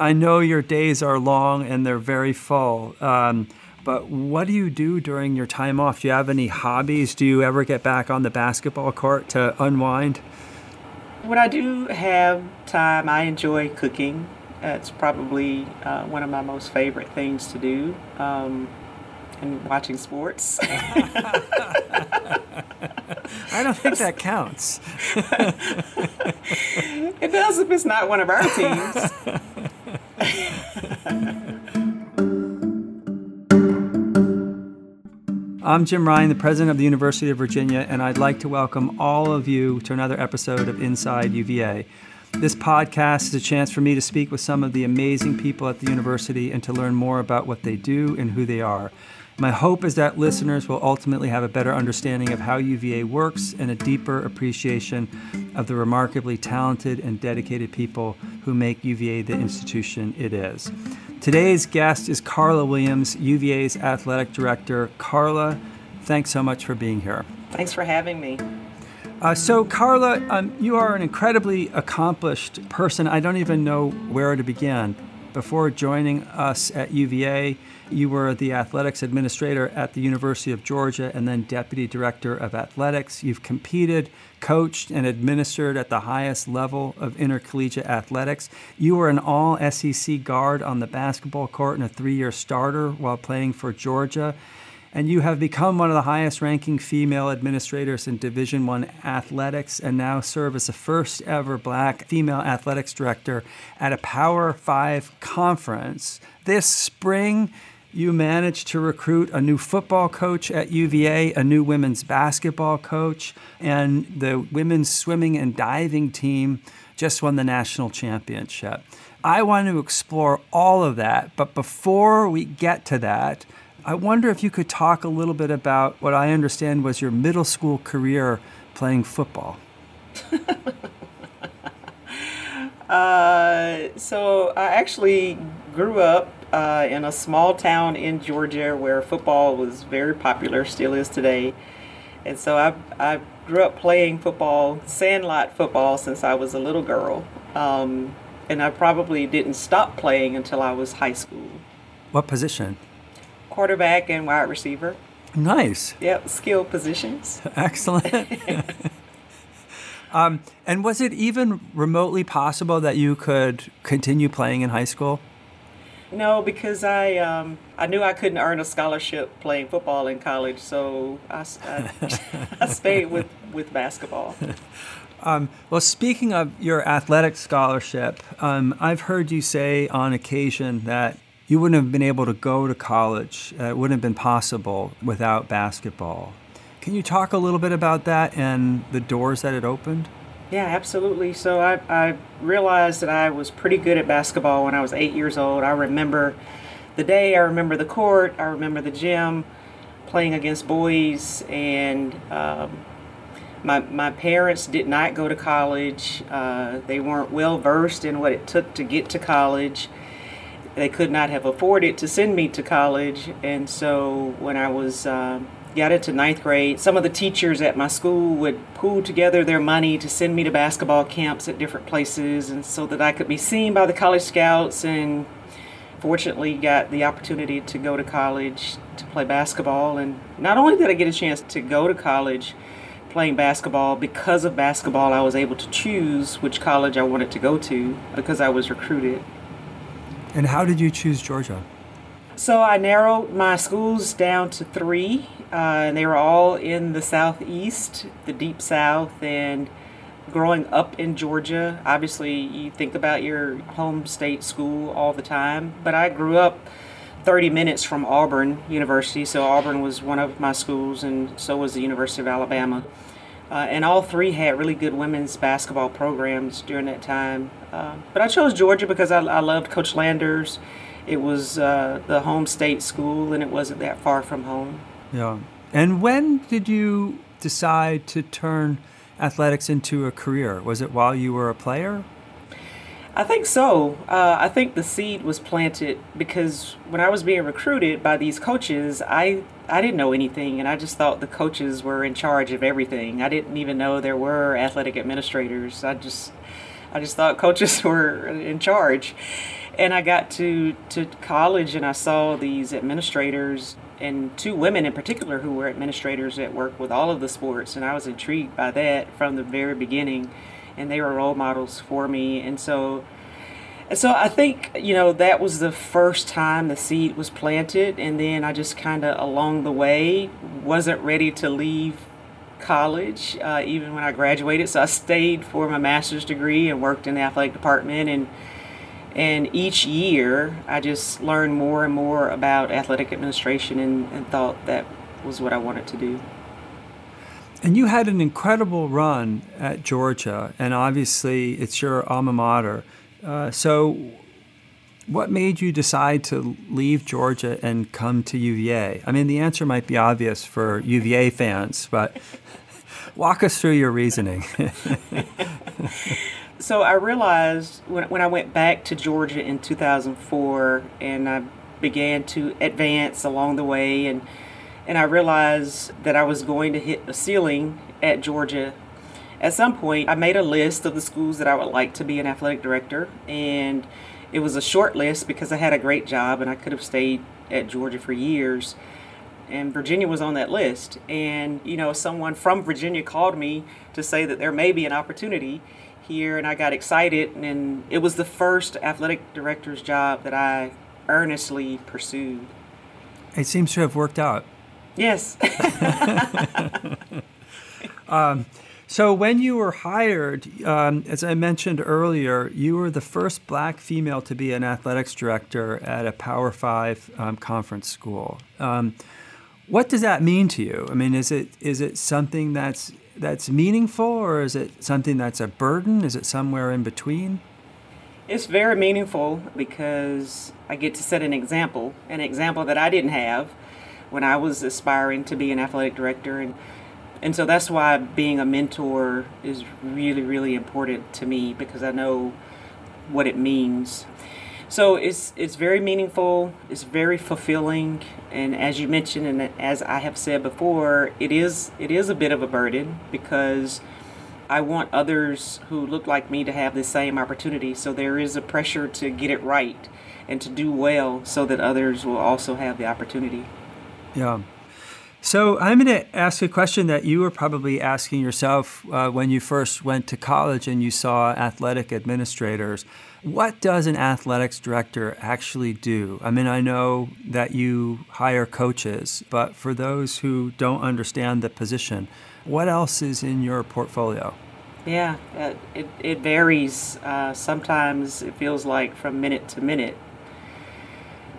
I know your days are long and they're very full. Um, but what do you do during your time off? Do you have any hobbies? Do you ever get back on the basketball court to unwind? When I do have time, I enjoy cooking. It's probably uh, one of my most favorite things to do. Um, and watching sports. I don't think that counts. it does if it's not one of our teams. I'm Jim Ryan, the president of the University of Virginia, and I'd like to welcome all of you to another episode of Inside UVA. This podcast is a chance for me to speak with some of the amazing people at the university and to learn more about what they do and who they are. My hope is that listeners will ultimately have a better understanding of how UVA works and a deeper appreciation of the remarkably talented and dedicated people who make UVA the institution it is. Today's guest is Carla Williams, UVA's athletic director. Carla, thanks so much for being here. Thanks for having me. Uh, so, Carla, um, you are an incredibly accomplished person. I don't even know where to begin. Before joining us at UVA, you were the athletics administrator at the University of Georgia and then deputy director of athletics. You've competed, coached, and administered at the highest level of intercollegiate athletics. You were an all SEC guard on the basketball court and a three year starter while playing for Georgia. And you have become one of the highest ranking female administrators in Division One athletics and now serve as the first ever black female athletics director at a Power Five conference. This spring, you managed to recruit a new football coach at UVA, a new women's basketball coach, and the women's swimming and diving team just won the national championship. I want to explore all of that, but before we get to that, I wonder if you could talk a little bit about what I understand was your middle school career playing football. uh, so I actually grew up uh, in a small town in Georgia where football was very popular, still is today. And so I, I grew up playing football, sandlot football, since I was a little girl. Um, and I probably didn't stop playing until I was high school. What position? Quarterback and wide receiver. Nice. Yep, skill positions. Excellent. um, and was it even remotely possible that you could continue playing in high school? No, because I um, I knew I couldn't earn a scholarship playing football in college, so I, I, I stayed with, with basketball. Um, well, speaking of your athletic scholarship, um, I've heard you say on occasion that you wouldn't have been able to go to college. Uh, it wouldn't have been possible without basketball. Can you talk a little bit about that and the doors that it opened? Yeah, absolutely. So I, I realized that I was pretty good at basketball when I was eight years old. I remember the day, I remember the court, I remember the gym, playing against boys, and um, my, my parents did not go to college. Uh, they weren't well versed in what it took to get to college. They could not have afforded to send me to college, and so when I was um, got into ninth grade, some of the teachers at my school would pool together their money to send me to basketball camps at different places, and so that I could be seen by the college scouts. And fortunately, got the opportunity to go to college to play basketball. And not only did I get a chance to go to college playing basketball, because of basketball, I was able to choose which college I wanted to go to because I was recruited. And how did you choose Georgia? So I narrowed my schools down to three, uh, and they were all in the southeast, the deep south, and growing up in Georgia, obviously you think about your home state school all the time, but I grew up 30 minutes from Auburn University, so Auburn was one of my schools, and so was the University of Alabama. Uh, and all three had really good women's basketball programs during that time. Uh, but I chose Georgia because I, I loved Coach Landers it was uh, the home state school and it wasn't that far from home. Yeah. And when did you decide to turn athletics into a career? Was it while you were a player? I think so. Uh, I think the seed was planted because when I was being recruited by these coaches, I I didn't know anything, and I just thought the coaches were in charge of everything. I didn't even know there were athletic administrators. I just I just thought coaches were in charge, and I got to, to college and I saw these administrators and two women in particular who were administrators that worked with all of the sports. And I was intrigued by that from the very beginning. And they were role models for me. And so so I think, you know, that was the first time the seed was planted. And then I just kind of along the way wasn't ready to leave college, uh, even when I graduated. So I stayed for my master's degree and worked in the athletic department. And, and each year I just learned more and more about athletic administration and, and thought that was what I wanted to do. And you had an incredible run at Georgia, and obviously it's your alma mater. Uh, so, what made you decide to leave Georgia and come to UVA? I mean, the answer might be obvious for UVA fans, but walk us through your reasoning. so, I realized when, when I went back to Georgia in 2004 and I began to advance along the way, and, and I realized that I was going to hit a ceiling at Georgia at some point, I made a list of the schools that I would like to be an athletic director, and it was a short list because I had a great job and I could have stayed at Georgia for years. And Virginia was on that list. And, you know, someone from Virginia called me to say that there may be an opportunity here, and I got excited. And it was the first athletic director's job that I earnestly pursued. It seems to have worked out. Yes. um, so, when you were hired, um, as I mentioned earlier, you were the first black female to be an athletics director at a Power Five um, conference school. Um, what does that mean to you? I mean, is it is it something that's that's meaningful, or is it something that's a burden? Is it somewhere in between? It's very meaningful because I get to set an example, an example that I didn't have when I was aspiring to be an athletic director, and and so that's why being a mentor is really really important to me because I know what it means. So it's it's very meaningful, it's very fulfilling, and as you mentioned and as I have said before, it is it is a bit of a burden because I want others who look like me to have the same opportunity. So there is a pressure to get it right and to do well so that others will also have the opportunity. Yeah. So I'm going to ask a question that you were probably asking yourself uh, when you first went to college and you saw athletic administrators. What does an athletics director actually do? I mean, I know that you hire coaches, but for those who don't understand the position, what else is in your portfolio? Yeah, uh, it, it varies. Uh, sometimes it feels like from minute to minute.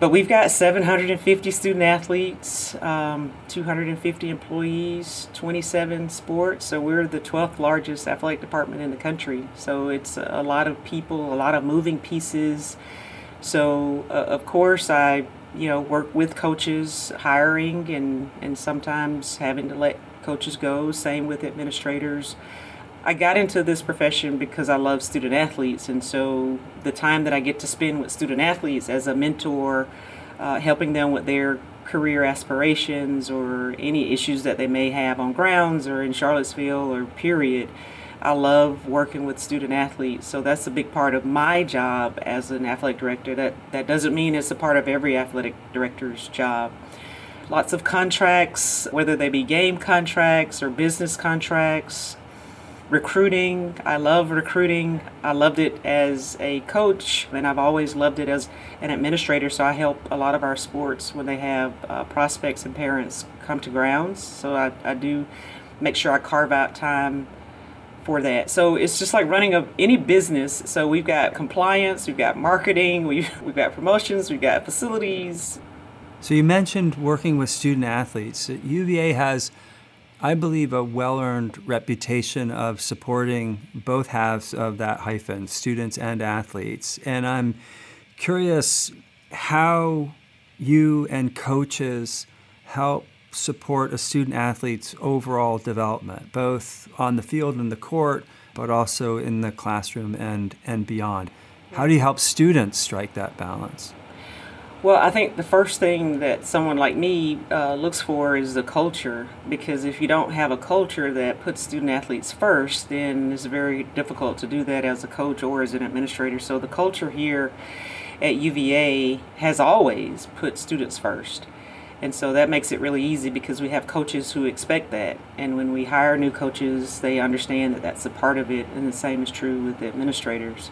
But we've got 750 student athletes, um, 250 employees, 27 sports. So we're the 12th largest athletic department in the country. So it's a lot of people, a lot of moving pieces. So uh, of course I, you know, work with coaches, hiring and and sometimes having to let coaches go. Same with administrators. I got into this profession because I love student athletes, and so the time that I get to spend with student athletes as a mentor, uh, helping them with their career aspirations or any issues that they may have on grounds or in Charlottesville or period. I love working with student athletes, so that's a big part of my job as an athletic director. That that doesn't mean it's a part of every athletic director's job. Lots of contracts, whether they be game contracts or business contracts, recruiting. I love recruiting. I loved it as a coach, and I've always loved it as an administrator. So I help a lot of our sports when they have uh, prospects and parents come to grounds. So I, I do make sure I carve out time for that. So it's just like running a, any business. So we've got compliance, we've got marketing, we've, we've got promotions, we've got facilities. So you mentioned working with student athletes. UVA has I believe, a well earned reputation of supporting both halves of that hyphen, students and athletes. And I'm curious how you and coaches help support a student athlete's overall development, both on the field and the court, but also in the classroom and, and beyond. How do you help students strike that balance? Well, I think the first thing that someone like me uh, looks for is the culture, because if you don't have a culture that puts student athletes first, then it's very difficult to do that as a coach or as an administrator. So the culture here at UVA has always put students first. And so that makes it really easy because we have coaches who expect that. And when we hire new coaches, they understand that that's a part of it. And the same is true with the administrators.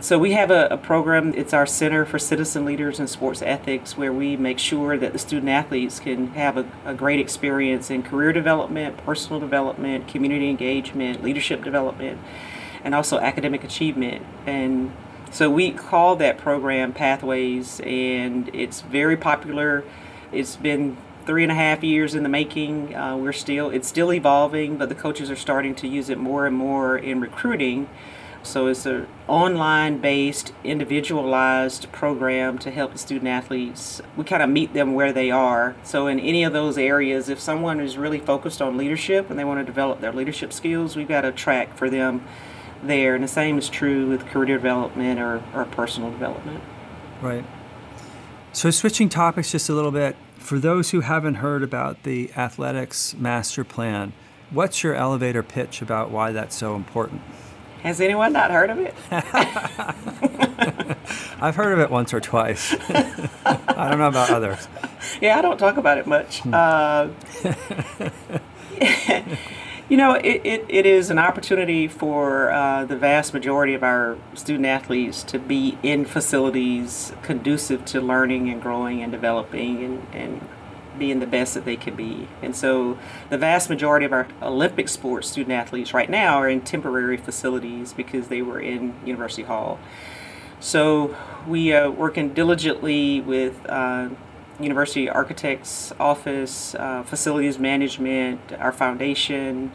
So we have a, a, program, it's our Center for Citizen Leaders in Sports Ethics, where we make sure that the student athletes can have a, a great experience in career development, personal development, community engagement, leadership development, and also academic achievement. And so we call that program Pathways, and it's very popular it's been three and a half years in the making. Uh, we're still it's still evolving, but the coaches are starting to use it more and more in recruiting. So it's an online based, individualized program to help the student athletes. We kind of meet them where they are. So, in any of those areas, if someone is really focused on leadership and they want to develop their leadership skills, we've got a track for them there. And the same is true with career development or, or personal development. Right. So, switching topics just a little bit, for those who haven't heard about the athletics master plan, what's your elevator pitch about why that's so important? Has anyone not heard of it? I've heard of it once or twice. I don't know about others. Yeah, I don't talk about it much. Hmm. Uh, you know, it, it, it is an opportunity for uh, the vast majority of our student athletes to be in facilities conducive to learning and growing and developing and, and being the best that they can be. And so the vast majority of our Olympic sports student athletes right now are in temporary facilities because they were in University Hall. So we are uh, working diligently with uh, University Architects Office, uh, Facilities Management, our foundation,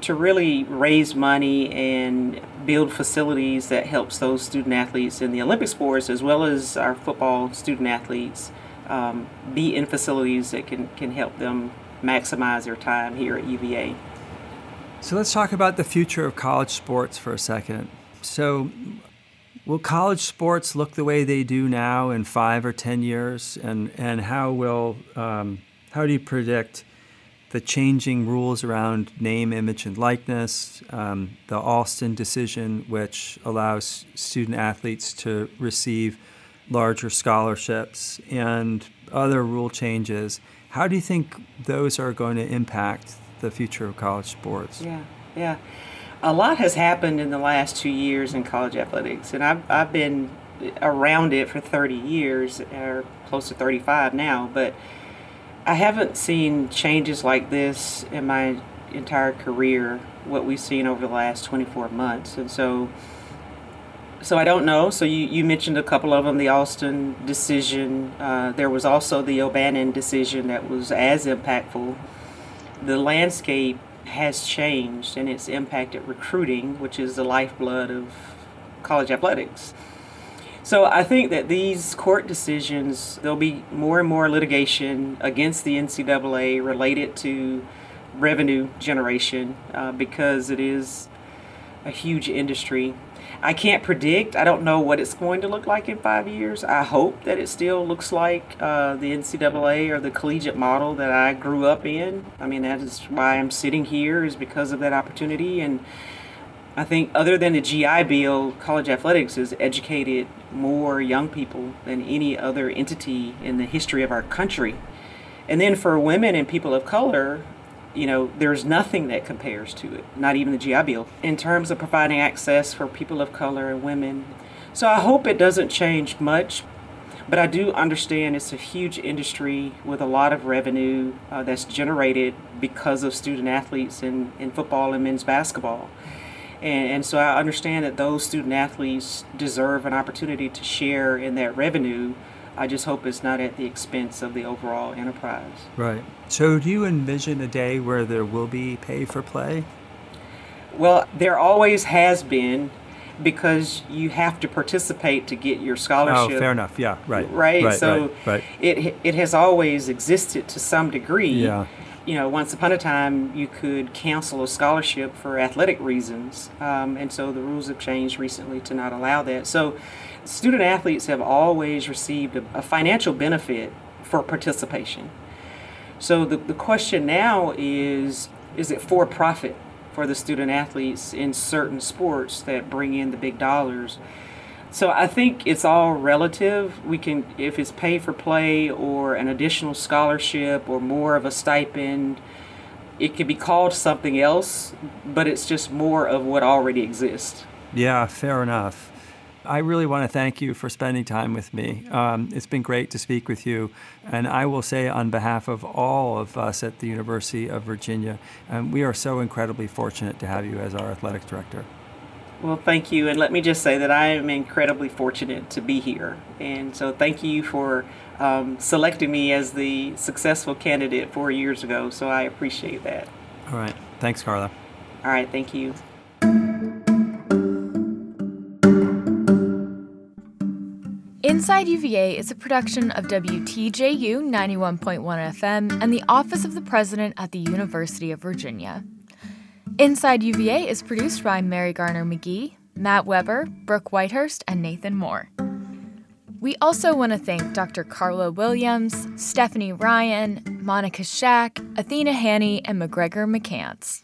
to really raise money and build facilities that helps those student athletes in the Olympic sports as well as our football student athletes um, be in facilities that can, can help them maximize their time here at UVA. So let's talk about the future of college sports for a second. So Will college sports look the way they do now in five or ten years, and and how will um, how do you predict the changing rules around name, image, and likeness, um, the Alston decision, which allows student athletes to receive larger scholarships, and other rule changes? How do you think those are going to impact the future of college sports? Yeah, yeah a lot has happened in the last two years in college athletics, and I've, I've been around it for 30 years, or close to 35 now, but I haven't seen changes like this in my entire career, what we've seen over the last 24 months. And so, so I don't know. So you, you mentioned a couple of them, the Alston decision. Uh, there was also the O'Bannon decision that was as impactful. The landscape has changed and it's impacted recruiting, which is the lifeblood of college athletics. So I think that these court decisions, there'll be more and more litigation against the NCAA related to revenue generation uh, because it is a huge industry I can't predict. I don't know what it's going to look like in five years. I hope that it still looks like uh, the NCAA or the collegiate model that I grew up in. I mean, that is why I'm sitting here is because of that opportunity. And I think, other than the GI Bill, college athletics has educated more young people than any other entity in the history of our country. And then for women and people of color, you know, there's nothing that compares to it, not even the GI Bill, in terms of providing access for people of color and women. So I hope it doesn't change much, but I do understand it's a huge industry with a lot of revenue uh, that's generated because of student athletes in, in football and men's basketball. And, and so I understand that those student athletes deserve an opportunity to share in that revenue I just hope it's not at the expense of the overall enterprise. Right. So, do you envision a day where there will be pay for play? Well, there always has been because you have to participate to get your scholarship. Oh, fair enough. Yeah, right. Right. right so right, right. it it has always existed to some degree. Yeah. You know, once upon a time, you could cancel a scholarship for athletic reasons, um, and so the rules have changed recently to not allow that. So, student athletes have always received a, a financial benefit for participation. So the, the question now is is it for profit for the student athletes in certain sports that bring in the big dollars? So I think it's all relative. We can, if it's pay for play or an additional scholarship or more of a stipend, it could be called something else, but it's just more of what already exists. Yeah, fair enough. I really want to thank you for spending time with me. Um, it's been great to speak with you. And I will say, on behalf of all of us at the University of Virginia, um, we are so incredibly fortunate to have you as our athletic director. Well, thank you. And let me just say that I am incredibly fortunate to be here. And so thank you for um, selecting me as the successful candidate four years ago. So I appreciate that. All right. Thanks, Carla. All right. Thank you. Inside UVA is a production of WTJU 91.1 FM and the Office of the President at the University of Virginia. Inside UVA is produced by Mary Garner McGee, Matt Weber, Brooke Whitehurst, and Nathan Moore. We also want to thank Dr. Carla Williams, Stephanie Ryan, Monica Shack, Athena Haney, and McGregor McCants.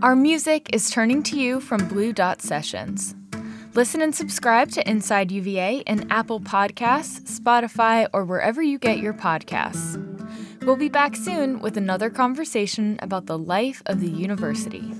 Our music is Turning to You from Blue Dot Sessions. Listen and subscribe to Inside UVA in Apple Podcasts, Spotify, or wherever you get your podcasts. We'll be back soon with another conversation about the life of the university.